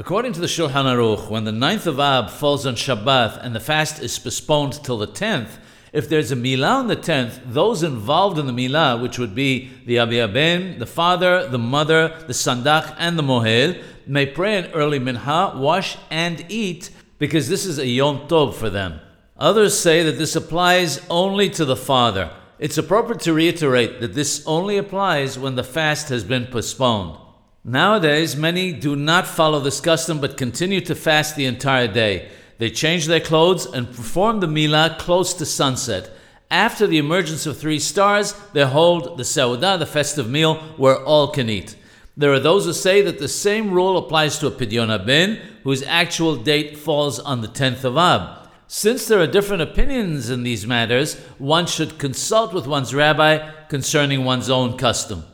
According to the Shulchan Aruch, when the ninth of Ab falls on Shabbat and the fast is postponed till the tenth, if there's a milah on the tenth, those involved in the milah, which would be the abi haben, the father, the mother, the sandach, and the mohel, may pray an early minha, wash, and eat, because this is a yom tov for them. Others say that this applies only to the father. It's appropriate to reiterate that this only applies when the fast has been postponed. Nowadays, many do not follow this custom but continue to fast the entire day. They change their clothes and perform the milah close to sunset. After the emergence of three stars, they hold the Seudah, the festive meal, where all can eat. There are those who say that the same rule applies to a Pidyon Ben, whose actual date falls on the 10th of Ab. Since there are different opinions in these matters, one should consult with one's rabbi concerning one's own custom.